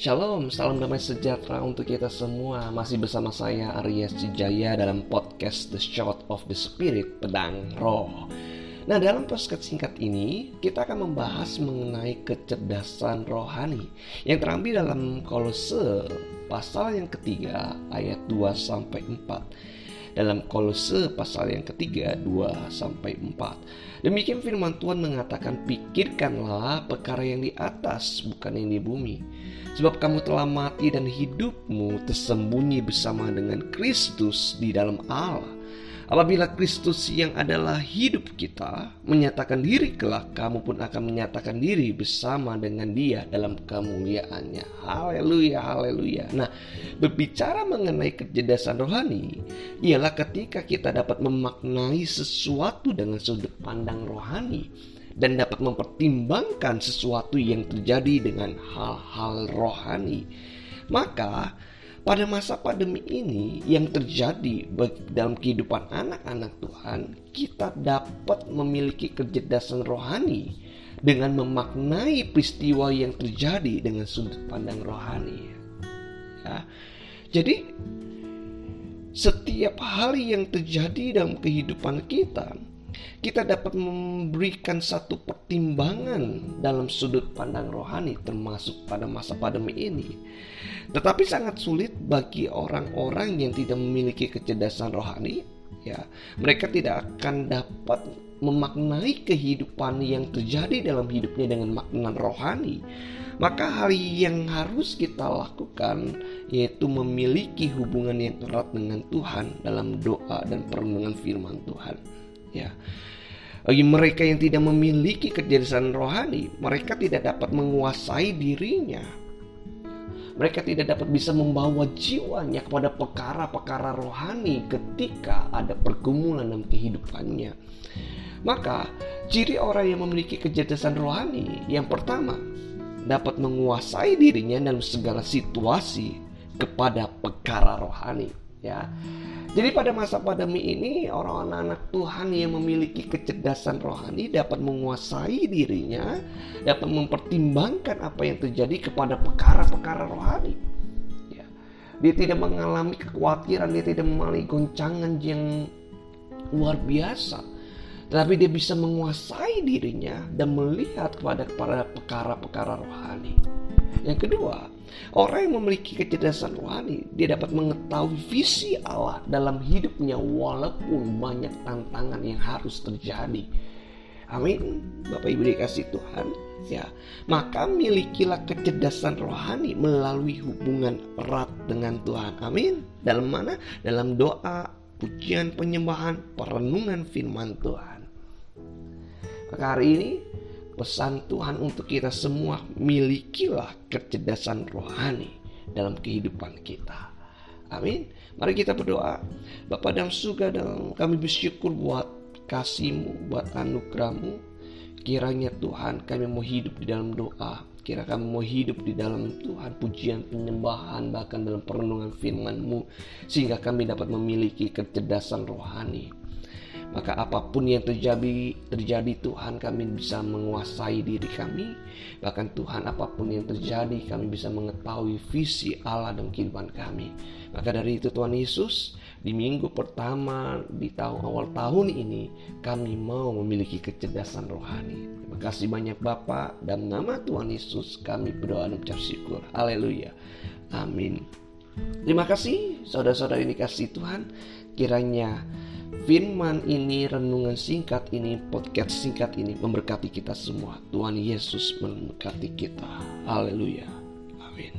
Shalom, salam damai sejahtera untuk kita semua. Masih bersama saya Arya Cijaya dalam podcast The Shot of the Spirit, Pedang Roh. Nah, dalam podcast singkat ini kita akan membahas mengenai kecerdasan rohani yang terambil dalam Kolose pasal yang ketiga ayat 2 sampai 4 dalam Kolose pasal yang ketiga 2 sampai 4. Demikian firman Tuhan mengatakan pikirkanlah perkara yang di atas bukan yang di bumi Sebab kamu telah mati dan hidupmu tersembunyi bersama dengan Kristus di dalam Allah. Apabila Kristus yang adalah hidup kita menyatakan diri kelak, kamu pun akan menyatakan diri bersama dengan dia dalam kemuliaannya. Haleluya, haleluya. Nah, berbicara mengenai kecerdasan rohani, ialah ketika kita dapat memaknai sesuatu dengan sudut pandang rohani dan dapat mempertimbangkan sesuatu yang terjadi dengan hal-hal rohani. Maka pada masa pandemi ini yang terjadi dalam kehidupan anak-anak Tuhan, kita dapat memiliki kecerdasan rohani dengan memaknai peristiwa yang terjadi dengan sudut pandang rohani. Ya. Jadi setiap hal yang terjadi dalam kehidupan kita kita dapat memberikan satu pertimbangan dalam sudut pandang rohani termasuk pada masa pandemi ini. Tetapi sangat sulit bagi orang-orang yang tidak memiliki kecerdasan rohani, ya. Mereka tidak akan dapat memaknai kehidupan yang terjadi dalam hidupnya dengan makna rohani. Maka hal yang harus kita lakukan yaitu memiliki hubungan yang erat dengan Tuhan dalam doa dan perenungan firman Tuhan. Ya. Bagi mereka yang tidak memiliki kecerdasan rohani, mereka tidak dapat menguasai dirinya. Mereka tidak dapat bisa membawa jiwanya kepada perkara-perkara rohani ketika ada pergumulan dalam kehidupannya. Maka, ciri orang yang memiliki kecerdasan rohani yang pertama dapat menguasai dirinya dalam segala situasi kepada perkara rohani, ya. Jadi pada masa pandemi ini orang anak Tuhan yang memiliki kecerdasan rohani dapat menguasai dirinya, dapat mempertimbangkan apa yang terjadi kepada perkara-perkara rohani. Ya. Dia tidak mengalami kekhawatiran, dia tidak mengalami goncangan yang luar biasa. Tetapi dia bisa menguasai dirinya dan melihat kepada perkara-perkara rohani. Yang kedua, orang yang memiliki kecerdasan rohani, dia dapat mengetahui visi Allah dalam hidupnya walaupun banyak tantangan yang harus terjadi. Amin. Bapak Ibu dikasih Tuhan. Ya, maka milikilah kecerdasan rohani melalui hubungan erat dengan Tuhan. Amin. Dalam mana? Dalam doa, pujian, penyembahan, perenungan firman Tuhan. Maka hari ini pesan Tuhan untuk kita semua milikilah kecerdasan rohani dalam kehidupan kita. Amin. Mari kita berdoa. Bapak dalam surga dalam kami bersyukur buat kasihmu, buat anugerahmu. Kiranya Tuhan kami mau hidup di dalam doa. Kira kami mau hidup di dalam Tuhan pujian penyembahan bahkan dalam perenungan firman-Mu sehingga kami dapat memiliki kecerdasan rohani maka apa pun yang terjadi terjadi Tuhan kami bisa menguasai diri kami. Bahkan Tuhan apa pun yang terjadi kami bisa mengetahui visi Allah dalam kehidupan kami. Maka dari itu Tuhan Yesus di minggu pertama di tahun awal tahun ini kami mau memiliki kecerdasan rohani. Terima kasih banyak Bapak dan nama Tuhan Yesus kami berdoa dan ucap syukur. Haleluya. Amin. Terima kasih saudara-saudara ini kasih Tuhan. Kiranya firman ini, renungan singkat ini, podcast singkat ini memberkati kita semua. Tuhan Yesus memberkati kita. Haleluya. Amin.